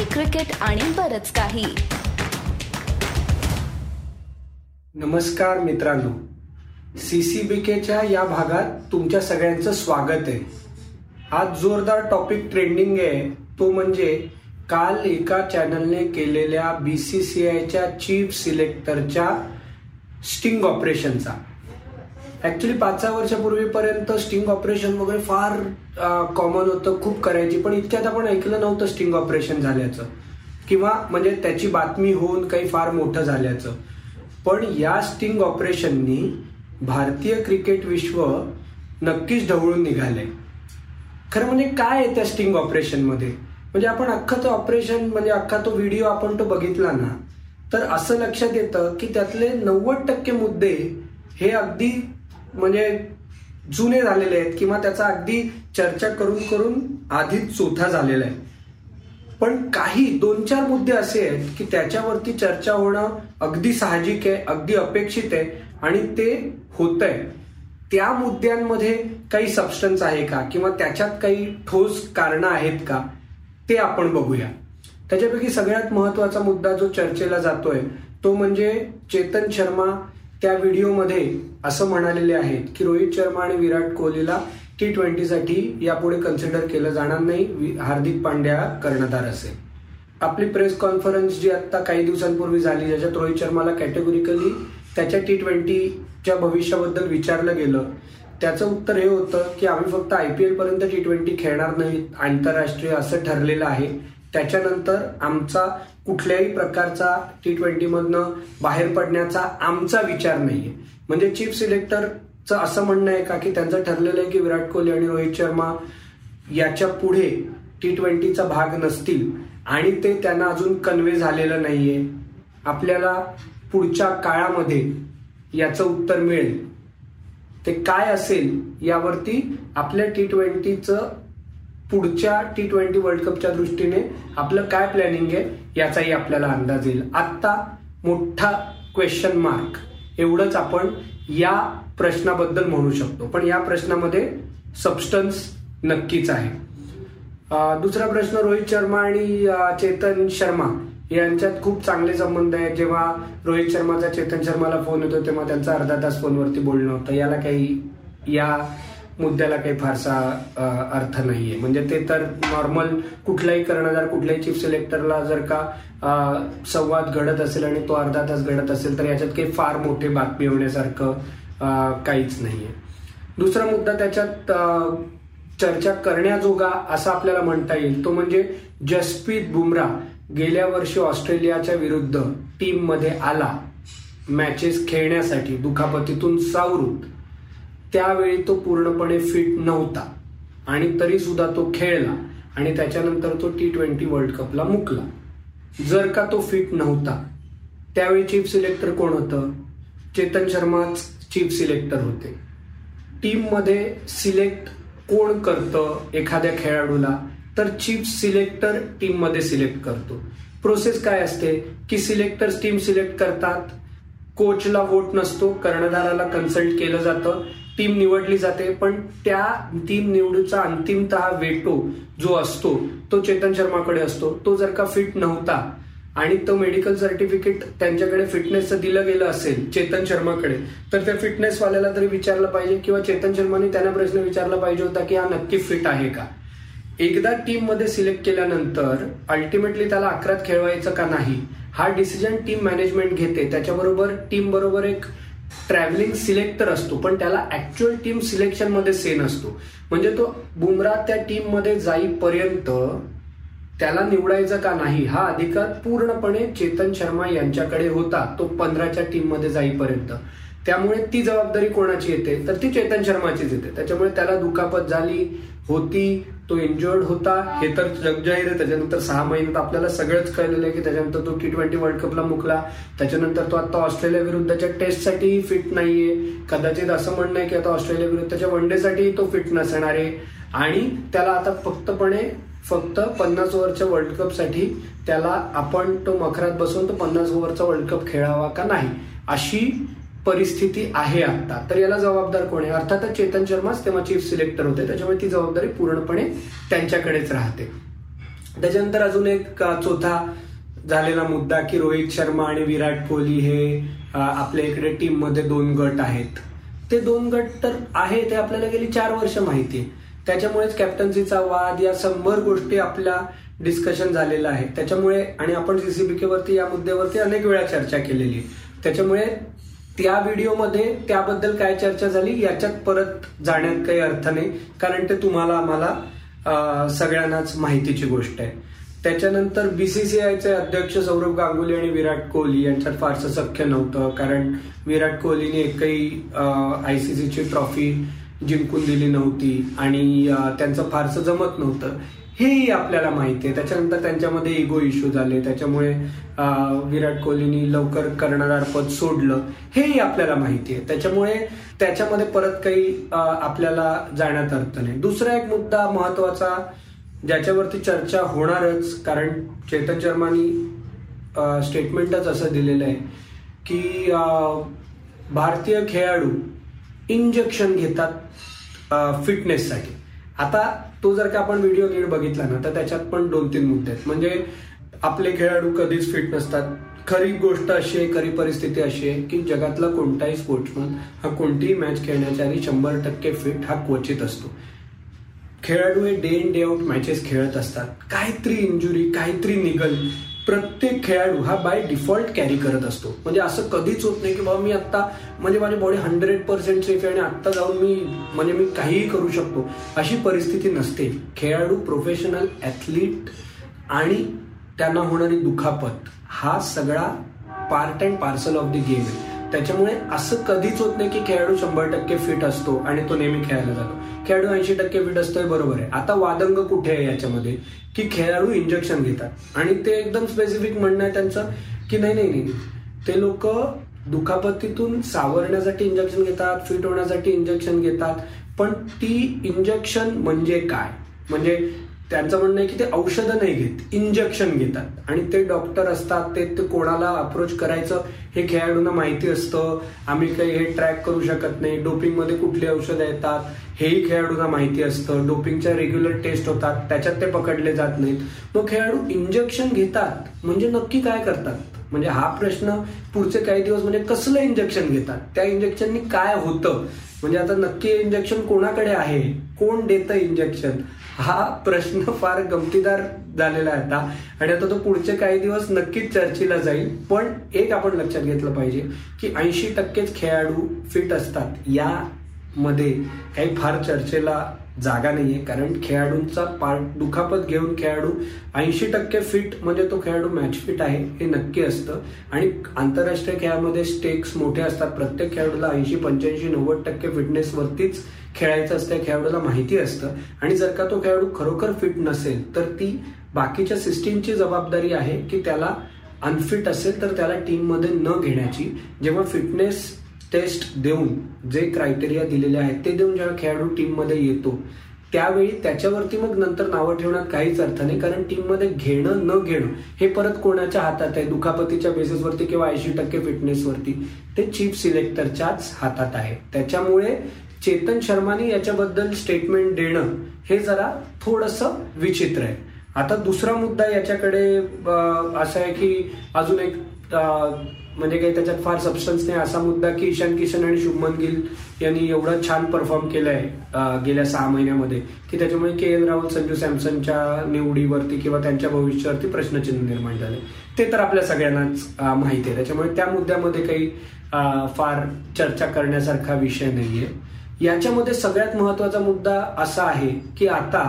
Hockey cricket आणि बरच काही. नमस्कार मित्रांनो. सीसीबीकेच्या या भागात तुमच्या सगळ्यांचं स्वागत आहे. आज जोरदार टॉपिक ट्रेंडिंग आहे. तो म्हणजे काल एका चॅनलने केलेल्या बीसीसीआयच्या चीफ सिलेक्टरच्या स्टिंग ऑपरेशनचा ऍक्च्युली पाच सहा वर्षापूर्वीपर्यंत स्टिंग ऑपरेशन वगैरे फार कॉमन होतं खूप करायची. पण इतक्यात आपण ऐकलं नव्हतं स्टिंग ऑपरेशन झाल्याचं. किंवा म्हणजे त्याची बातमी होऊन काही फार मोठं झाल्याचं. पण या स्टिंग ऑपरेशननी भारतीय क्रिकेट विश्व नक्कीच ढवळून निघाले खरं म्हणजे काय आहे त्या स्टिंग ऑपरेशनमध्ये म्हणजे आपण अख्खं तो ऑपरेशन म्हणजे अख्खा तो व्हिडिओ आपण तो बघितला ना तर असं लक्षात येतं की त्यातले नव्वद टक्के मुद्दे हे अगदी म्हणजे जुने झालेले आहेत किंवा त्याचा अगदी चर्चा करून करून आधीच चोथा झालेला आहे. पण काही दोन चार मुद्दे असे आहेत की त्याच्यावरती चर्चा होणं अगदी साहजिक आहे अगदी अपेक्षित आहे आणि ते होत आहे त्या मुद्द्यांमध्ये काही सबस्टन्स आहे का? किंवा त्याच्यात काही ठोस कारणं आहेत का? ते आपण बघूया. त्याच्यापैकी सगळ्यात महत्त्वाचा मुद्दा जो चर्चेला जातोय तो म्हणजे चेतन शर्मा त्या व्हिडिओमध्ये असं म्हणालेले आहेत की रोहित शर्मा आणि विराट कोहलीला टी ट्वेंटीसाठी यापुढे कन्सिडर केलं जाणार नाही हार्दिक पांड्या कर्णधार असेल. आपली प्रेस कॉन्फरन्स जी आता काही दिवसांपूर्वी झाली ज्याच्यात रोहित शर्माला कॅटेगोरिकली त्याच्या टी ट्वेंटीच्या भविष्याबद्दल विचारलं गेलं त्याचं उत्तर हे होतं की आम्ही फक्त आय पी एलपर्यंत टी ट्वेंटी खेळणार नाही आंतरराष्ट्रीय असं ठरलेलं आहे. त्याच्यानंतर आमचा कुठल्याही प्रकारचा टी ट्वेंटीमधनं बाहेर पडण्याचा आमचा विचार नाहीये. म्हणजे चीफ सिलेक्टरचं असं म्हणणं आहे का की त्यांचं ठरलेलं आहे की विराट कोहली आणि रोहित शर्मा याच्यापुढे टी ट्वेंटीचा भाग नसतील आणि ते त्यांना अजून कन्वे झालेलं नाहीये. आपल्याला पुढच्या काळामध्ये याचं उत्तर मिळेल. ते काय असेल यावरती आपल्या टी ट्वेंटीचं पुढच्या टी ट्वेंटी वर्ल्ड कपच्या दृष्टीने आपलं काय प्लॅनिंग आहे याचाही आपल्याला अंदाज येईल. आत्ता मोठा क्वेश्चन मार्क एवढंच आपण या प्रश्नाबद्दल म्हणू शकतो. पण या प्रश्नामध्ये सबस्टन्स नक्कीच आहे. दुसरा प्रश्न रोहित शर्मा आणि चेतन शर्मा यांच्यात खूप चांगले संबंध आहेत. जेव्हा रोहित शर्माचा चेतन शर्माला फोन येतो तेव्हा त्यांचा अर्धा तास फोनवरती बोलणं होतं. याला काही या मुद्द्याला काही फारसा अर्थ नाहीये. म्हणजे ते तर नॉर्मल कुठलाही कर्णधार कुठल्याही चीफ सिलेक्टरला जर का संवाद घडत असेल आणि तो अर्धा तास घडत असेल तर याच्यात काही फार मोठे बातमी होण्यासारखं काहीच नाहीये. दुसरा मुद्दा त्याच्यात चर्चा करण्याजोगा असं आपल्याला म्हणता येईल तो म्हणजे जसप्रीत बुमराह गेल्या वर्षी ऑस्ट्रेलियाच्या विरुद्ध टीममध्ये आला. मॅचेस खेळण्यासाठी दुखापतीतून सावरून. त्यावेळी तो पूर्णपणे फिट नव्हता. आणि तरी सुद्धा तो खेळला आणि त्याच्यानंतर तो टी ट्वेंटी वर्ल्ड कपला मुकला. जर का तो फिट नव्हता त्यावेळी चीफ सिलेक्टर कोण होतं? चेतन शर्माच चीफ सिलेक्टर होते. टीममध्ये सिलेक्ट कोण करतं एखाद्या खेळाडूला तर चीफ सिलेक्टर टीममध्ये सिलेक्ट करतो. प्रोसेस काय असते? की सिलेक्टर टीम सिलेक्ट करतात. कोचला वोट नसतो कर्णधाराला कन्सल्ट केलं जातं. टीम निवडली जाते पण त्या टीम निवडीचा अंतिमतः वेटो जो असतो तो चेतन शर्माकडे असतो. तो जर का फिट नव्हता आणि तो मेडिकल सर्टिफिकेट त्यांच्याकडे फिटनेसचं दिलं गेलं असेल चेतन शर्माकडे तर त्या फिटनेसवाल्याला तरी विचारलं पाहिजे किंवा चेतन शर्माने त्यांना प्रश्न विचारला पाहिजे होता की हा नक्की फिट आहे का? एकदा टीममध्ये सिलेक्ट केल्यानंतर अल्टिमेटली त्याला अकरात खेळवायचं का नाही हा डिसिजन टीम मॅनेजमेंट घेते. त्याच्याबरोबर टीम बरोबर एक ट्रॅव्हलिंग सिलेक्टर असतो पण त्याला ऍक्च्युअल टीम सिलेक्शनमध्ये सेन असतो. म्हणजे तो बुमराह त्या टीममध्ये जाईपर्यंत त्याला निवडायचं का नाही हा अधिकार पूर्णपणे चेतन शर्मा यांच्याकडे होता तो पंधराच्या टीममध्ये जाईपर्यंत. त्यामुळे ती जबाबदारी कोणाची येते? तर ती चेतन शर्माचीच येते. त्याच्यामुळे त्याला दुखापत झाली होती तो इंजर्ड होता हे तर जगजाहीर आहे. त्याच्यानंतर सहा महिन्यात आपल्याला सगळंच कळलेलं आहे की त्याच्यानंतर तो टी ट्वेंटी वर्ल्ड कपला मुकला. त्याच्यानंतर तो आता ऑस्ट्रेलिया विरुद्धच्या टेस्टसाठी फिट नाहीये. कदाचित असं म्हणणं आहे की आता ऑस्ट्रेलिया विरुद्धच्या वन डेसाठी तो फिट नसणार आहे. आणि त्याला आता फक्तपणे फक्त पन्नास ओव्हरच्या वर्ल्ड कपसाठी त्याला आपण तो मखरात बसून तो पन्नास ओव्हरचा वर्ल्ड कप खेळावा का नाही? अशी परिस्थिती आहे आता. तर याला जबाबदार कोण आहे? अर्थातच चेतन शर्माच तेव्हा चीफ सिलेक्टर होते. त्याच्यामुळे ती जबाबदारी पूर्णपणे त्यांच्याकडेच राहते. त्याच्यानंतर अजून एक चौथा झालेला मुद्दा की रोहित शर्मा आणि विराट कोहली हे आपल्या इकडे टीममध्ये दोन गट आहेत. ते दोन गट तर आहे ते आपल्याला गेली चार वर्ष माहिती आहे. त्याच्यामुळेच कॅप्टन्सीचा वाद या शंभर गोष्टी आपल्या डिस्कशन झालेला आहे. त्याच्यामुळे आणि आपण सीसीबीके वरती या मुद्द्यावरती अनेक वेळा चर्चा केलेली आहे. त्याच्यामुळे त्या व्हिडिओमध्ये त्याबद्दल काय चर्चा झाली याच्यात परत जाण्यात काही अर्थ नाही. कारण ते तुम्हाला आम्हाला सगळ्यांनाच माहितीची गोष्ट आहे. त्याच्यानंतर बीसीसीआयचे अध्यक्ष सौरभ गांगुली आणि विराट कोहली यांच्यात फारसं सख्य नव्हतं. कारण विराट कोहलीने एकही आयसीसीची ट्रॉफी जिंकून दिली नव्हती आणि त्यांचं फारसं जमत नव्हतं. हेही आपल्याला माहिती आहे. त्याच्यानंतर त्यांच्यामध्ये इगो इश्यू झाले. त्याच्यामुळे विराट कोहलीनी लवकर कर्णधार पद सोडलं. हेही आपल्याला माहिती आहे. त्याच्यामुळे त्याच्यामध्ये परत काही आपल्याला जाण्यात अर्थ नाही. दुसरा एक मुद्दा महत्त्वाचा ज्याच्यावरती चर्चा होणारच कारण चेतन शर्मानी स्टेटमेंटच असं दिलेलं आहे की भारतीय खेळाडू इंजेक्शन घेतात फिटनेससाठी आता तो जर का आपण व्हिडिओ नीट बघितला ना तर त्याच्यात पण दोन तीन मुद्दे आहेत. म्हणजे आपले खेळाडू कधीच फिट नसतात. खरी गोष्ट अशी आहे खरी परिस्थिती अशी आहे की जगातला कोणताही स्पोर्ट्समन हा कोणतीही मॅच खेळण्याच्या आधी शंभर टक्के फिट हा क्वचित असतो. खेळाडू हे day in day out matches खेळत असतात. काहीतरी इंजुरी काहीतरी निगल प्रत्येक खेळाडू हा बाय डिफॉल्ट कॅरी करत असतो. म्हणजे असं कधीच होत नाही की बाबा मी आता म्हणजे माझी बॉडी हंड्रेड पर्सेंट सेफ आहे आणि आत्ता जाऊन मी म्हणजे मी काहीही करू शकतो. अशी परिस्थिती नसते. खेळाडू प्रोफेशनल ॲथलीट आणि त्यांना होणारी दुखापत हा सगळा part and parcel of the game आहे. त्याच्यामुळे असं कधीच होत नाही की खेळाडू शंभर टक्के फिट असतो आणि तो नेहमी खेळायला जातो. खेळाडू ऐंशी टक्के फिट असतोय बरोबर आहे. आता वादंग कुठे आहे याच्यामध्ये? की खेळाडू इंजेक्शन घेतात. आणि ते एकदम स्पेसिफिक म्हणणं आहे त्यांचं की नाही नाही नाही. ते लोक दुखापतीतून सावरण्यासाठी इंजेक्शन घेतात फिट होण्यासाठी इंजेक्शन घेतात. पण ती इंजेक्शन म्हणजे काय? म्हणजे त्यांचं म्हणणं आहे की ते औषधं नाही घेत इंजेक्शन घेतात. आणि ते डॉक्टर असतात ते कोणाला अप्रोच करायचं हे खेळाडूंना माहिती असतं. आम्ही काही हे ट्रॅक करू शकत नाही. डोपिंगमध्ये कुठली औषधं येतात हेही खेळाडूंना माहिती असतं. डोपिंगच्या रेग्युलर टेस्ट होतात त्याच्यात ते पकडले जात नाहीत. मग खेळाडू इंजेक्शन घेतात म्हणजे नक्की काय करतात? म्हणजे हा प्रश्न पुढचे काही दिवस म्हणजे कसलं इंजेक्शन घेतात? त्या इंजेक्शननी काय होतं? म्हणजे आता नक्की इंजेक्शन कोणाकडे आहे? कोण देतं इंजेक्शन हा प्रश्न फार गमतीदार झालेला आहे आता. आणि आता तो पुढचे काही दिवस नक्कीच चर्चेला जाईल. पण एक आपण लक्षात घेतलं पाहिजे की ऐंशी टक्केच खेळाडू फिट असतात. या मध्ये काही फार चर्चेला जागा नाहीये. कारण खेळाडूंचा पार्ट दुखापत घेऊन खेळाडू ऐंशी टक्के फिट म्हणजे तो खेळाडू मॅच फिट आहे हे नक्की असतं. आणि आंतरराष्ट्रीय खेळामध्ये स्टेक्स मोठे असतात. प्रत्येक खेळाडूला ऐंशी पंच्याऐंशी नव्वद टक्के फिटनेस वरतीच खेळायचं असतं खेळाडूला माहिती असतं. आणि जर का तो खेळाडू खरोखर फिट नसेल तर ती बाकीच्या सिस्टीमची जबाबदारी आहे की त्याला अनफिट असेल तर त्याला टीममध्ये न घेण्याची. जेव्हा फिटनेस टेस्ट देऊन जे क्रायटेरिया दिलेले आहेत ते देऊन जेव्हा खेळाडू टीममध्ये येतो त्यावेळी त्याच्यावरती मग नंतर नावं ठेवण्यात काहीच अर्थ नाही. कारण टीममध्ये घेणं न घेणं हे परत कोणाच्या हातात आहे? दुखापतीच्या बेसिसवरती किंवा ऐंशी टक्के फिटनेसवरती ते चीफ सिलेक्टरच्याच हातात आहे. त्याच्यामुळे चेतन शर्माने याच्याबद्दल स्टेटमेंट देणं हे जरा थोडंसं विचित्र आहे. आता दुसरा मुद्दा याच्याकडे असा आहे की अजून एक म्हणजे काही त्याच्यात फार सबस्टन्स नाही. असा मुद्दा की ईशान किशन आणि शुभमन गिल यांनी एवढं छान परफॉर्म केलंय गेल्या सहा महिन्यामध्ये की त्याच्यामुळे के एल राहुल संजू सॅमसनच्या निवडीवरती किंवा त्यांच्या भविष्यावरती प्रश्नचिन्ह निर्माण झाले. ते तर आपल्या सगळ्यांनाच माहिती आहे. त्याच्यामुळे त्या मुद्द्यामध्ये काही फार चर्चा करण्यासारखा विषय नाहीये. याच्यामध्ये सगळ्यात महत्त्वाचा मुद्दा असा आहे की आता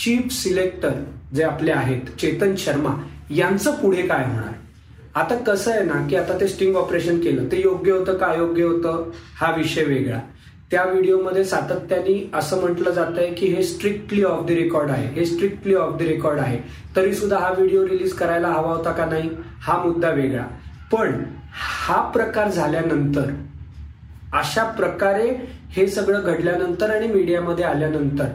चीफ सिलेक्टर जे आपले आहेत चेतन शर्मा यांचं पुढे काय होणार? आता कसं आहे ना की आता ते स्टिंग ऑपरेशन केलं ते योग्य होतं का अयोग्य होतं हा विषय वेगळा. त्या व्हिडिओमध्ये सातत्याने असं म्हटलं जात आहे की हे स्ट्रिक्टली ऑफ द रेकॉर्ड आहे. हे स्ट्रिक्टली ऑफ द रेकॉर्ड आहे. तरी सुद्धा हा व्हिडिओ रिलीज करायला हवा होता का नाही हा मुद्दा वेगळा. पण हा प्रकार झाल्यानंतर अशा प्रकारे हे सगळं घडल्यानंतर आणि मीडियामध्ये आल्यानंतर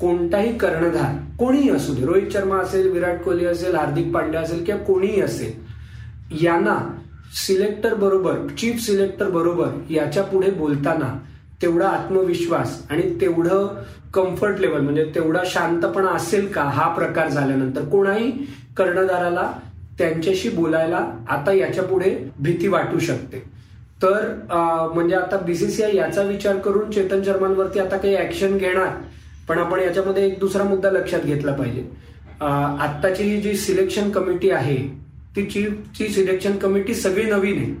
कोणताही कर्णधार कोणीही असू दे रोहित शर्मा असेल विराट कोहली असेल हार्दिक पांड्या असेल किंवा कोणीही असेल यांना सिलेक्टर बरोबर चीफ सिलेक्टर बरोबर याच्यापुढे बोलताना तेवढा आत्मविश्वास आणि तेवढं कम्फर्ट लेवल म्हणजे तेवढा शांतपणा असेल का हा प्रकार झाल्यानंतर कोणाही कर्णधाराला त्यांच्याशी बोलायला आता याच्यापुढे भीती वाटू शकते. तर म्हणजे आता बीसीसीआय याचा विचार करून चेतन शर्मांवरती आता काही ऍक्शन घेणार पण आपण याच्यामध्ये एक दुसरा मुद्दा लक्षात घेतला पाहिजे. आत्ताची ही जी सिलेक्शन कमिटी आहे ती चीफची सिलेक्शन कमिटी सगळी नवीन आहे.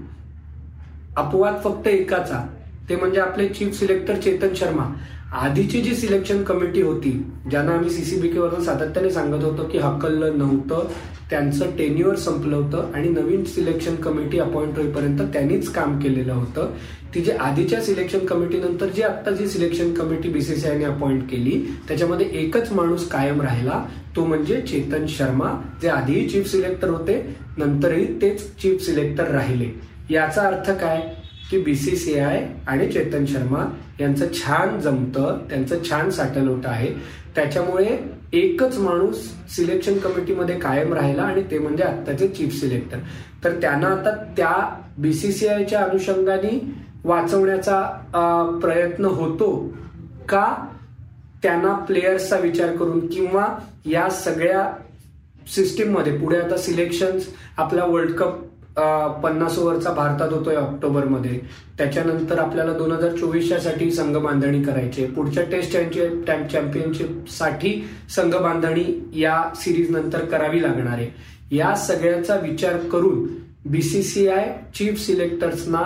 अपवाद फक्त एकाचा. ते म्हणजे आपले चीफ सिलेक्टर चेतन शर्मा. आधीची जी सिलेक्शन कमिटी होती ज्यांना आम्ही सीसीबीके वरून सातत्याने सांगत होतो की हक्कल नव्हतं त्यांचं टेन्युअर संपलं होतं आणि नवीन सिलेक्शन कमिटी अपॉइंट होईपर्यंत त्यांनीच काम केलेलं होतं. ती जे आधीच्या सिलेक्शन कमिटीनंतर जी आता जी सिलेक्शन कमिटी बीसीसीआयने अपॉइंट केली त्याच्यामध्ये एकच माणूस कायम राहिला तो म्हणजे चेतन शर्मा जे आधीही चीफ सिलेक्टर होते नंतरही तेच चीफ सिलेक्टर राहिले. याचा अर्थ काय? की बीसीसीआय आणि चेतन शर्मा यांचं छान जमतं त्यांचं छान होत आहे. त्याच्यामुळे एकच माणूस सिलेक्शन कमिटीमध्ये कायम राहिला आणि ते म्हणजे आत्ताचे चीफ सिलेक्टर. तर त्यांना आता त्या बीसीसीआयच्या अनुषंगाने वाचवण्याचा प्रयत्न होतो का? त्यांना प्लेयर्सचा विचार करून किंवा या सगळ्या सिस्टीममध्ये पुढे आता सिलेक्शन आपला वर्ल्ड कप पन्नास ओव्हरचा भारतात होतोय ऑक्टोबरमध्ये. त्याच्यानंतर आपल्याला दोन हजार चोवीसच्या साठी संघ बांधणी करायची. पुढच्या टेस्ट चॅम्पियनशिपसाठी संघ बांधणी या सिरीज नंतर करावी लागणार आहे. या सगळ्याचा विचार करून बीसीसीआय चीफ सिलेक्टर्सना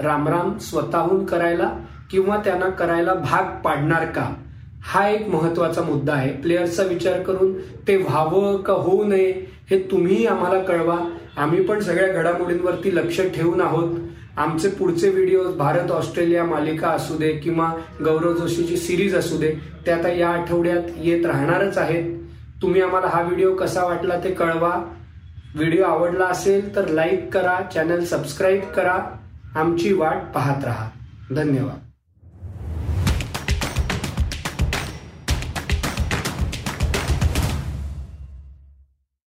रामराम स्वतःहून करायला किंवा त्यांना करायला भाग पाडणार का? हा एक महत्त्वाचा मुद्दा आहे. प्लेयर्सचा विचार करून ते व्हावं का होऊ नये हे तुम्ही आम्हाला कळवा. आम्ही पण सगळ्या घडामोडींवरती लक्ष ठेवून आहोत. आमचे पुढचे व्हिडिओ भारत ऑस्ट्रेलिया मालिका असू दे किंवा गौरव जोशीची सिरीज असू दे ते आता या आठवड्यात येत राहणारच आहेत. तुम्ही आम्हाला हा व्हिडिओ कसा वाटला ते कळवा. व्हिडिओ आवडला असेल तर लाईक करा चॅनल सबस्क्राईब करा. आमची वाट पाहत राहा. धन्यवाद.